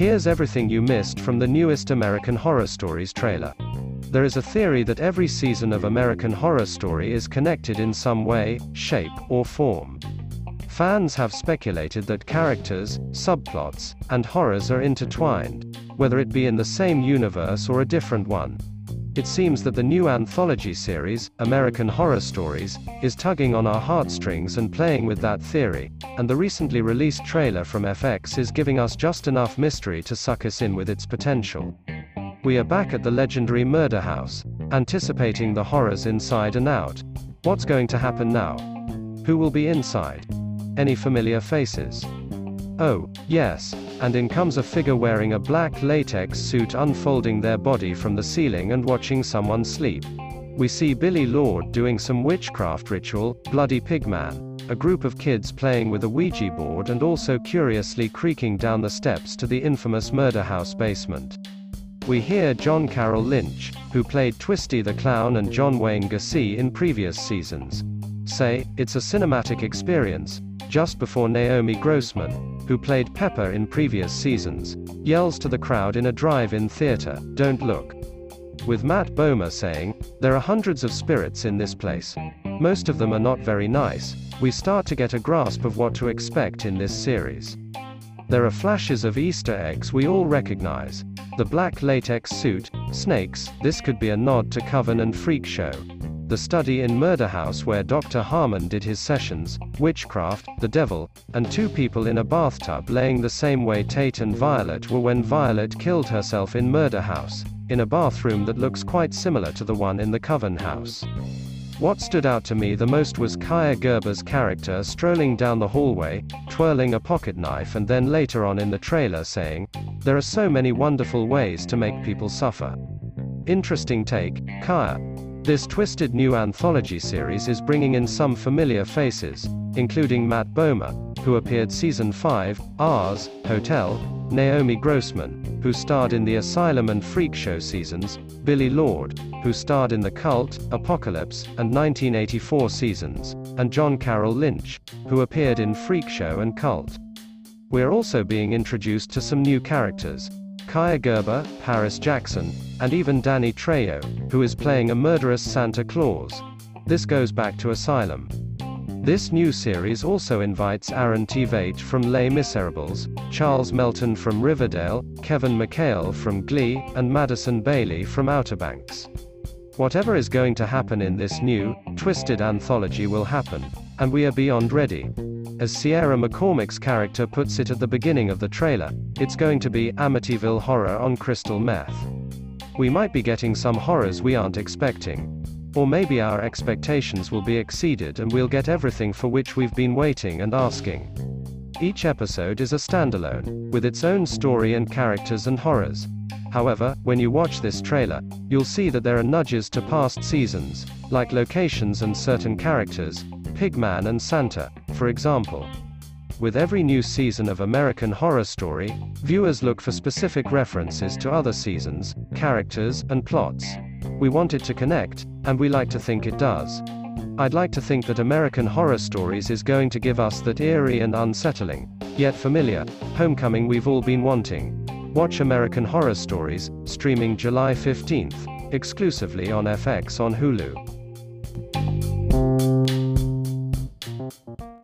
Here's everything you missed from the newest American Horror Stories trailer. There is a theory that every season of American Horror Story is connected in some way, shape, or form. Fans have speculated that characters, subplots, and horrors are intertwined, whether it be in the same universe or a different one. It seems that the new anthology series, American Horror Stories, is tugging on our heartstrings and playing with that theory, and the recently released trailer from FX is giving us just enough mystery to suck us in with its potential. We are back at the legendary Murder House, anticipating the horrors inside and out. What's going to happen now? Who will be inside? Any familiar faces? Oh, yes, and in comes a figure wearing a black latex suit unfolding their body from the ceiling and watching someone sleep. We see Billie Lourd doing some witchcraft ritual, Bloody Pigman, a group of kids playing with a Ouija board and also curiously creaking down the steps to the infamous murder house basement. We hear John Carroll Lynch, who played Twisty the Clown and John Wayne Gacy in previous seasons, say, it's a cinematic experience, just before Naomi Grossman, who played Pepper in previous seasons, yells to the crowd in a drive-in theater, don't look. With Matt Bomer saying, there are hundreds of spirits in this place. Most of them are not very nice, we start to get a grasp of what to expect in this series. There are flashes of Easter eggs we all recognize. The black latex suit, snakes, this could be a nod to Coven and Freak Show the study in Murder House where Dr. Harmon did his sessions, witchcraft, the devil, and two people in a bathtub laying the same way Tate and Violet were when Violet killed herself in Murder House, in a bathroom that looks quite similar to the one in the Coven house. What stood out to me the most was Kaia Gerber's character strolling down the hallway, twirling a pocket knife and then later on in the trailer saying, There are so many wonderful ways to make people suffer. Interesting take, Kaia. This twisted new anthology series is bringing in some familiar faces, including Matt Bomer, who appeared season 5, Ours, Hotel, Naomi Grossman, who starred in the Asylum and Freak Show seasons, Billie Lourd, who starred in The Cult, Apocalypse, and 1984 seasons, and John Carroll Lynch, who appeared in Freak Show and Cult. We're also being introduced to some new characters, Kaia Gerber, Paris Jackson, and even Danny Trejo, who is playing a murderous Santa Claus. This goes back to Asylum. This new series also invites Aaron Tveit from Les Miserables, Charles Melton from Riverdale, Kevin McHale from Glee, and Madison Bailey from Outer Banks. Whatever is going to happen in this new, twisted anthology will happen, and we are beyond ready. As Sierra McCormick's character puts it at the beginning of the trailer, it's going to be Amityville horror on crystal meth. We might be getting some horrors we aren't expecting. Or maybe our expectations will be exceeded and we'll get everything for which we've been waiting and asking. Each episode is a standalone, with its own story and characters and horrors. However, when you watch this trailer, you'll see that there are nudges to past seasons, like locations and certain characters, Pigman and Santa, for example. With every new season of American Horror Story, viewers look for specific references to other seasons, characters, and plots. We want it to connect, and we like to think it does. I'd like to think that American Horror Stories is going to give us that eerie and unsettling, yet familiar, homecoming we've all been wanting. Watch American Horror Stories, streaming July 15th, exclusively on FX on Hulu.